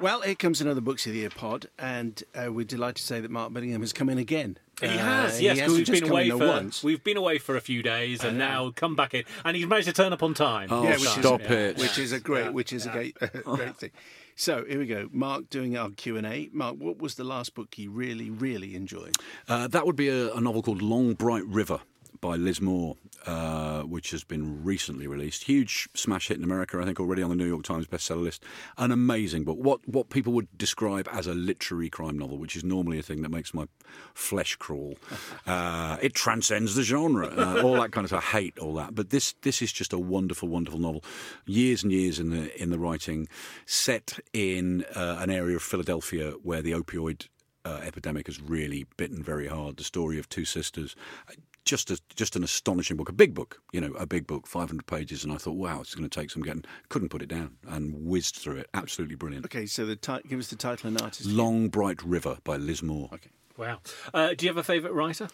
Well, here comes another Books of the Year pod, and uh, we're delighted to say that Mark Billingham has come in again. He Uh, has, he yes, because hasn't we've been away for once. we've been away for a few days and now come back in, and he's managed to turn up on time. Oh, Yeah, which is- stop Yeah. it. which is a great, which is a great, great thing. So here we go. Mark doing our Q and A. Mark, what was the last book you really, really enjoyed? Uh, that would be a, a novel called Long Bright River by Liz Moore, uh, which has been recently released. Huge smash hit in America, I think, already on the New York Times bestseller list. An amazing book. What what people would describe as a literary crime novel, which is normally a thing that makes my flesh crawl. Uh, it transcends the genre, uh, all that kind of stuff. I hate all that, but this this is just a wonderful, wonderful novel. Years and years in the in the writing, set in uh, an area of Philadelphia where the opioid uh, epidemic has really bitten very hard. The story of two sisters. Just a, just an astonishing book, a big book, you know, a big book, 500 pages, and I thought, wow, it's going to take some getting. Couldn't put it down and whizzed through it. Absolutely brilliant. Okay, so the ti- give us the title and artist. Long Bright River by Liz Moore. Okay. Wow. Uh, do you have a favourite writer?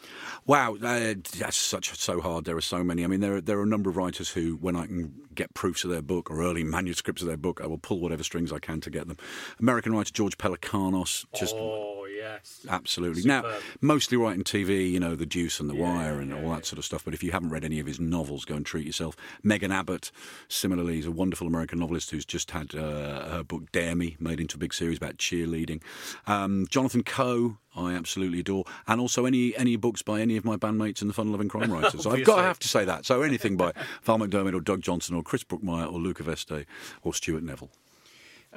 Wow, uh, that's such so hard. There are so many. I mean, there are, there are a number of writers who, when I can get proofs of their book or early manuscripts of their book, I will pull whatever strings I can to get them. American writer George Pelecanos, just oh yes. Absolutely. Now, mostly writing TV, you know, The Deuce and The Wire and all that sort of stuff. But if you haven't read any of his novels, go and treat yourself. Megan Abbott, similarly, is a wonderful American novelist who's just had uh, her book Dare Me made into a big series about cheerleading. Um, Jonathan Coe, I absolutely adore, and also any any books by any of my bandmates in the fun loving crime writers. So I've got to have to say that. So anything by Val McDermid or Doug Johnstone or Chris Brookmyre or Luca Veste or Stuart Neville.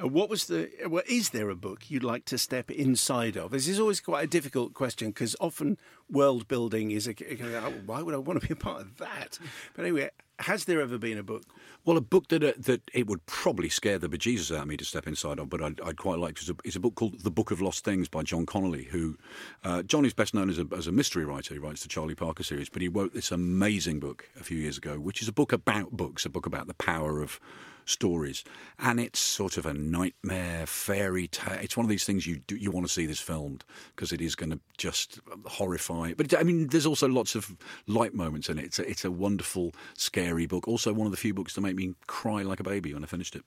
Uh, what was the? uh, Well, is there a book you'd like to step inside of? This is always quite a difficult question because often world building is a. oh, Why would I want to be a part of that? But anyway, has there ever been a book? Well, a book that uh, that it would probably scare the bejesus out of me to step inside of, but I'd, I'd quite like is a, is a book called The Book of Lost Things by John Connolly. Who uh, John is best known as a, as a mystery writer. He writes the Charlie Parker series, but he wrote this amazing book a few years ago, which is a book about books, a book about the power of stories, and it's sort of a nightmare fairy tale. It's one of these things you do, you want to see this filmed because it is going to just horrify. But I mean, there's also lots of light moments in it. It's a, it's a wonderful, scary book. Also, one of the few books to make me cry like a baby when I finished it.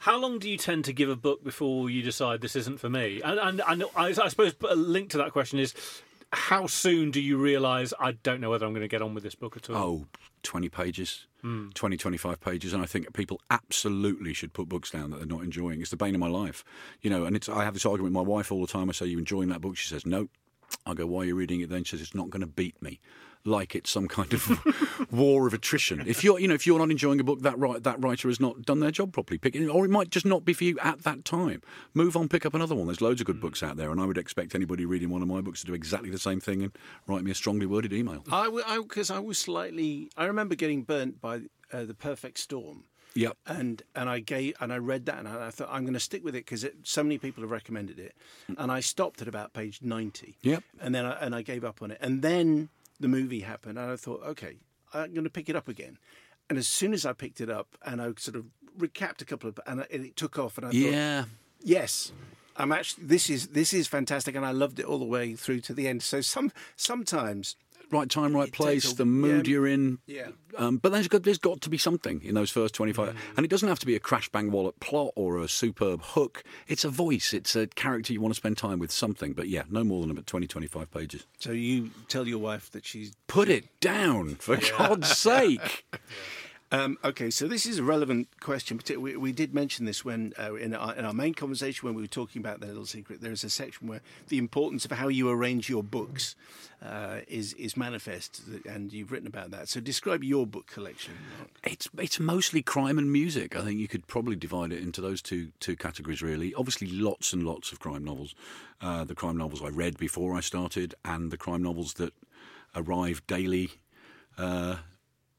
How long do you tend to give a book before you decide this isn't for me? And and, and I, I suppose a link to that question is. How soon do you realise I don't know whether I'm going to get on with this book at all? Oh, 20 pages, hmm. 20, 25 pages. And I think people absolutely should put books down that they're not enjoying. It's the bane of my life. You know, and it's, I have this argument with my wife all the time. I say, You enjoying that book? She says, No. I go, Why are you reading it then? She says, It's not going to beat me. Like it's some kind of war of attrition. If you're, you know, if you're not enjoying a book, that that writer has not done their job properly. Pick it, or it might just not be for you at that time. Move on, pick up another one. There's loads of good books out there, and I would expect anybody reading one of my books to do exactly the same thing and write me a strongly worded email. I because I, was slightly. I remember getting burnt by uh, the Perfect Storm. Yep. and and I gave and I read that and I thought I'm going to stick with it because so many people have recommended it, and I stopped at about page ninety. Yep. and then I, and I gave up on it, and then the movie happened, and I thought, okay, I'm going to pick it up again, and as soon as I picked it up and I sort of recapped a couple of and it, it took off, and I thought, Yeah. yes. I'm actually this is this is fantastic, and I loved it all the way through to the end. So some sometimes right time, right It place, the mood yeah. you're in. Yeah. Um, but there's got, there's got to be something in those first 25. And it doesn't have to be a crash bang wallet plot or a superb hook. It's a voice, it's a character you want to spend time with, something. But yeah, no more than about 20, 25 pages. so you tell your wife that she's Put it down, for God's sake. Um, okay, so this is a relevant question. We, we did mention this when uh, in, our, in our main conversation when we were talking about the little secret. There is a section where the importance of how you arrange your books uh, is is manifest, and you've written about that. So describe your book collection. Mark. It's it's mostly crime and music. I think you could probably divide it into those two two categories. Really, obviously, lots and lots of crime novels. Uh, the crime novels I read before I started, and the crime novels that arrive daily.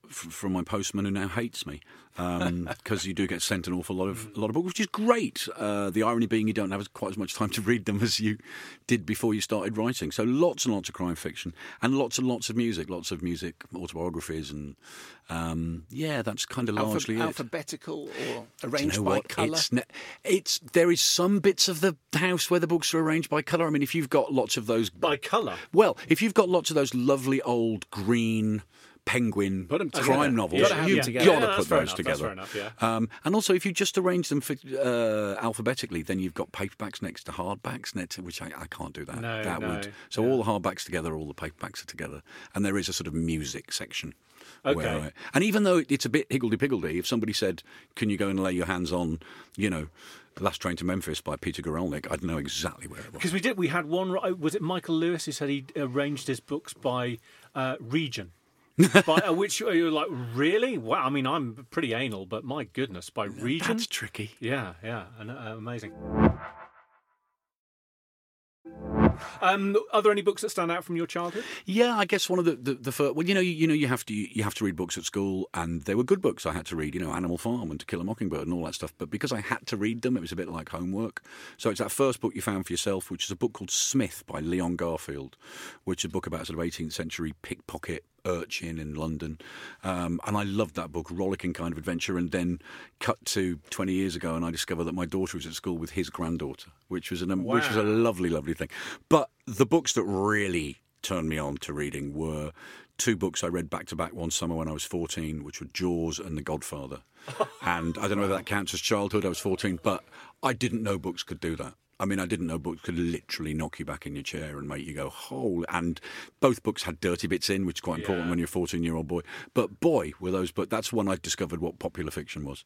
F- from my postman who now hates me because you do get sent an awful lot of a lot of books, which is great. Uh, the irony being you don't have quite as much time to read them as you did before you started writing. So lots and lots of crime fiction and lots and lots of music, lots of music autobiographies and um, yeah, that's kind of Alpha- largely it. alphabetical or Do you arranged know by colour. It's, ne- it's there is some bits of the house where the books are arranged by colour. I mean, if you've got lots of those By colour. well, if you've got lots of those lovely old green penguin crime together. novels. Gotta have You've them together. got to put those enough, together. enough. Um, and also, if you just arrange them for, uh, alphabetically, then you've got paperbacks next to hardbacks, next to, which I, I can't do that. No, that no, would so all the hardbacks together, all the paperbacks are together, and there is a sort of music section. Okay. Where and even though it's a bit higgledy piggledy, if somebody said, "Can you go and lay your hands on," you know, "Last Train to Memphis" by Peter Guralnick, I'd know exactly where it was. Because we did, we had one. Was it Michael Lewis who said he arranged his books by uh, region? by, uh, which you're like, really? Wow. I mean, I'm pretty anal, but my goodness, by region. That's tricky. Yeah, yeah, and, uh, amazing. Um, are there any books that stand out from your childhood? Yeah, I guess one of the the, the first. Well, you know, you, you know, you have to you have to read books at school, and they were good books. I had to read, you know, Animal Farm and To Kill a Mockingbird and all that stuff. But because I had to read them, it was a bit like homework. So it's that first book you found for yourself, which is a book called Smith by Leon Garfield, which is a book about sort of 18th century pickpocket urchin in London. Um, and I loved that book, rollicking kind of adventure. And then cut to 20 years ago, and I discovered that my daughter was at school with his granddaughter, which was an um, which was a lovely, lovely thing. But the books that really turned me on to reading were two books I read back to back one summer when I was 14, which were Jaws and The Godfather. and I don't know whether that counts as childhood. I was 14, but I didn't know books could do that. I mean, I didn't know books could literally knock you back in your chair and make you go, holy. And both books had dirty bits in, which is quite important Yeah. when you're a 14 year old boy. But boy, were those books. That's when I discovered what popular fiction was.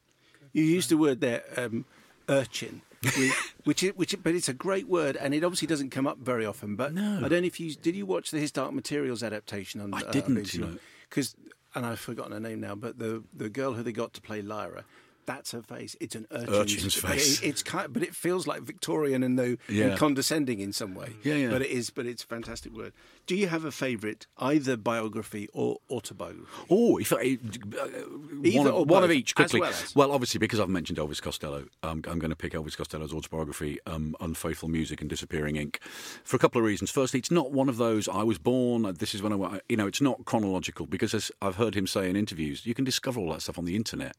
You used the word there, um, urchin, which, which, is, which, but it's a great word, and it obviously doesn't come up very often. But No. I don't know if you did. You watch the His Dark Materials adaptation on? I didn't, you know. because, and I've forgotten her name now. But the the girl who they got to play Lyra. That's her face. It's an urchin's, Urchin's face. It, it's kind, but it feels like Victorian and though Yeah. and condescending in some way. Yeah, yeah. But it is. But it's a fantastic word. Do you have a favourite, either biography or autobiography? Oh, if I, uh, one, of, one of each as quickly. well as. obviously because I've mentioned Elvis Costello, um, I'm going to pick Elvis Costello's autobiography, um, "Unfaithful Music and Disappearing Ink," for a couple of reasons. Firstly, it's not one of those I was born. uh, This is when I, you know, it's not chronological because as I've heard him say in interviews, you can discover all that stuff on the internet.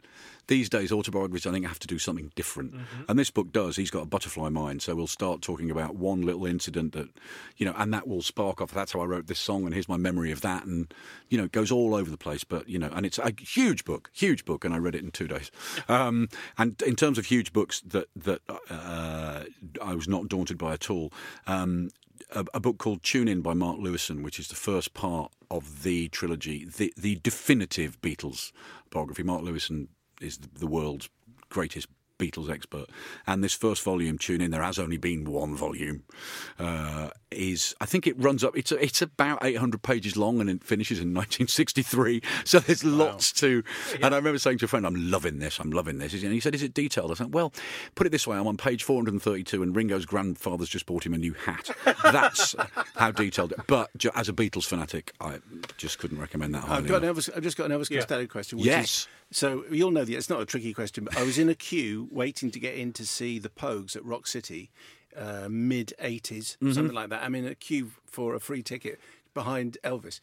These days, autobiographies I think have to do something different, and this book does. He's got a butterfly mind, so we'll start talking about one little incident that, you know, and that will spark off. That's how I wrote this song, and here's my memory of that, and you know, it goes all over the place. But you know, and it's a huge book, huge book, and I read it in two days. Um, and in terms of huge books that that uh, I was not daunted by at all. Um, a, a book called Tune In by Mark Lewisohn, which is the first part of the trilogy, the the definitive Beatles biography. Mark Lewisohn is the, the world's greatest Beatles expert, and this first volume, Tune In, there has only been one volume. Uh, is I think it runs up. It's it's about eight hundred pages long, and it finishes in nineteen sixty three. So there's lots to. And I remember saying to a friend, "I'm loving this. I'm loving this." And he said, "Is it detailed?" I said, "Well, put it this way: I'm on page four hundred and thirty two, and Ringo's grandfather's just bought him a new hat. That's how detailed. it But as a Beatles fanatic, I just couldn't recommend that. I've highly got an enough. Elvis, I've just got an Elvis Yeah. Costello question. Which Yes. Is, so you'll know that it's not a tricky question, but I was in a queue waiting to get in to see the Pogues at Rock City, uh, mid 80s, Mm-hmm. something like that. I'm in a queue for a free ticket behind Elvis.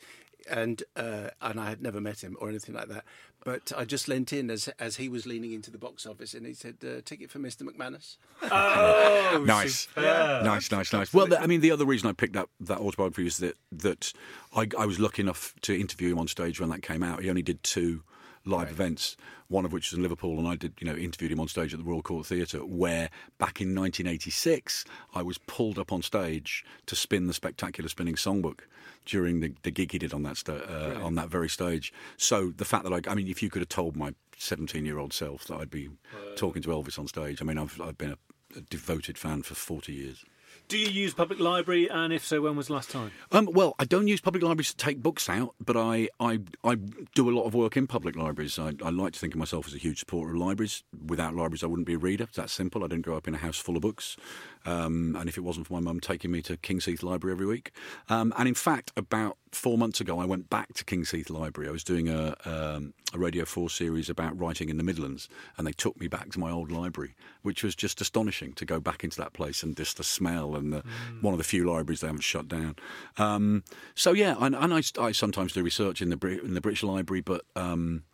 And uh, and I had never met him or anything like that, but I just leant in as as he was leaning into the box office, and he said, uh, "Ticket for Mr. MacManus." Oh, Nice. superb. Nice, nice, nice. Well, the, I mean, the other reason I picked up that autobiography is that that I, I was lucky enough to interview him on stage when that came out. He only did two live events, one of which was in Liverpool, and I did, you know, interviewed him on stage at the Royal Court Theatre, where back in 1986 I was pulled up on stage to spin the spectacular spinning songbook during the, the gig he did on that sta- uh, on that very stage. So the fact that I, I mean, if you could have told my 17 year old self that I'd be talking to Elvis on stage, I mean, I've I've been a, a devoted fan for 40 years. Do you use public library, and if so, when was the last time? Um, well, I don't use public libraries to take books out, but I, I, I do a lot of work in public libraries. I, I like to think of myself as a huge supporter of libraries. Without libraries, I wouldn't be a reader. It's that simple. I didn't grow up in a house full of books. Um, and if it wasn't for my mum taking me to King's Heath Library every week. Um, and in fact, about four months ago, I went back to King's Heath Library. I was doing a, um, a Radio 4 series about writing in the Midlands, and they took me back to my old library, which was just astonishing to go back into that place and just the smell and the, one of the few libraries they haven't shut down. Um, so, yeah, and, and I, I sometimes do research in the, in the British Library, but um,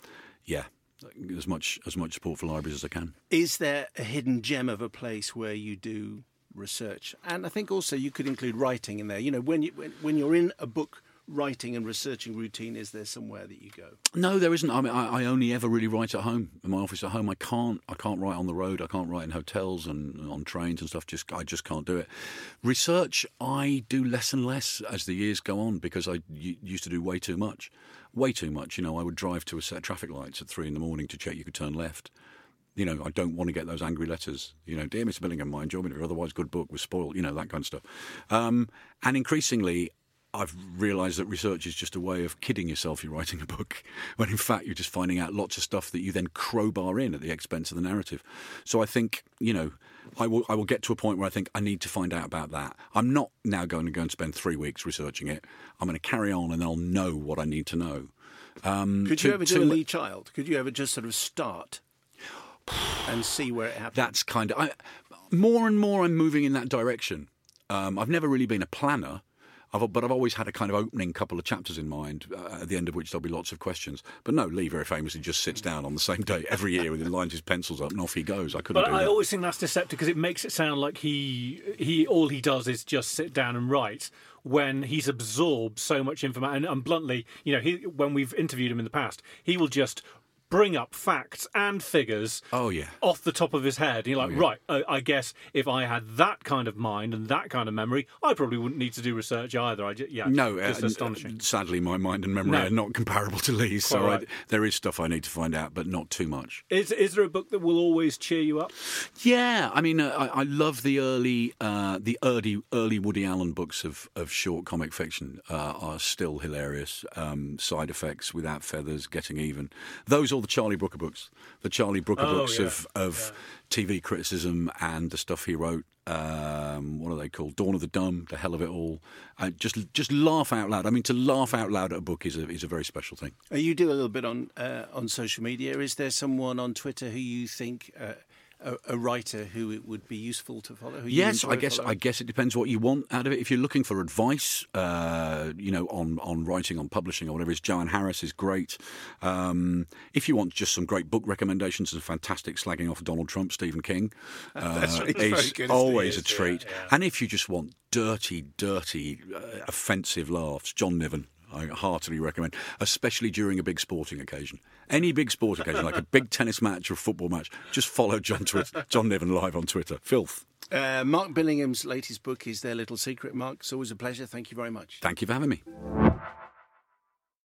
yeah. As much as much support for libraries as I can. Is there a hidden gem of a place where you do research? And I think also you could include writing in there. You know, when you when, when you're in a book writing and researching routine? Is there somewhere that you go? No, there isn't. I mean, I, I only ever really write at home in my office at home. I can't. I can't write on the road. I can't write in hotels and on trains and stuff. Just I just can't do it. Research, I do less and less as the years go on because I used to do way too much, way too much. You know, I would drive to a set of traffic lights at three in the morning to check you could turn left you know, I don't want to get those angry letters. You know, dear Mr. Billingham, my enjoyment of your otherwise good book was spoiled. You know, that kind of stuff. Um, and increasingly, I've realised that research is just a way of kidding yourself you're writing a book, when in fact you're just finding out lots of stuff that you then crowbar in at the expense of the narrative. So I think, you know, I will, I will get to a point where I think I need to find out about that. I'm not now going to go and spend three weeks researching it. I'm going to carry on and I'll know what I need to know. Um, Could you ever do a Lee Child? Could you ever just sort of start and see where it happens. That's kind of I, more and more. I'm moving in that direction. Um, I've never really been a planner. I've, but I've always had a kind of opening couple of chapters in mind, uh, at the end of which there'll be lots of questions. But no, Lee very famously just sits down on the same day every year and lines his pencils up and off he goes. I couldn't. But I that. always think that's deceptive because it makes it sound like he he all he does is just sit down and write when he's absorbed so much information. And, and, bluntly, you know, he, when we've interviewed him in the past, he will just bring up facts and figures oh yeah. off the top of his head. And you're like oh, yeah. right uh, i guess if i had that kind of mind and that kind of memory i probably wouldn't need to do research either. I just, yeah no just uh, astonishing. sadly my mind and memory no. are not comparable to lee's so right. I, there is stuff i need to find out but not too much. Is, is there a book that will always cheer you up? Yeah i mean uh, I, I, love the early uh, the early early woody allen books of, of short comic fiction uh, are still hilarious. Um, side effects without feathers getting even. Those all the Charlie Brooker books, the Charlie Brooker oh, books yeah. of, of yeah. TV criticism and the stuff he wrote. Um, what are they called? Dawn of the Dumb, the hell of it all. Uh, just just laugh out loud. I mean, to laugh out loud at a book is a is a very special thing. Uh, you do a little bit on uh, on social media. Is there someone on Twitter who you think uh, a, a, writer who it would be useful to follow? yes, I guess following? I guess it depends what you want out of it. If you're looking for advice, uh, you know, on on writing, on publishing, or whatever, is Joanne Harris is great. Um, if you want just some great book recommendations and fantastic slagging off Donald Trump, Stephen King uh, is good, always a treat. Yeah, yeah. And if you just want dirty, dirty, uh, offensive laughs, John Niven. I heartily recommend, especially during a big sporting occasion. Any big sporting occasion, like a big tennis match or football match, just follow John, Twitter, John Niven live on Twitter. Filth. Uh, Mark Billingham's latest book is Their Little Secret. Mark, it's always a pleasure. Thank you very much. Thank you for having me.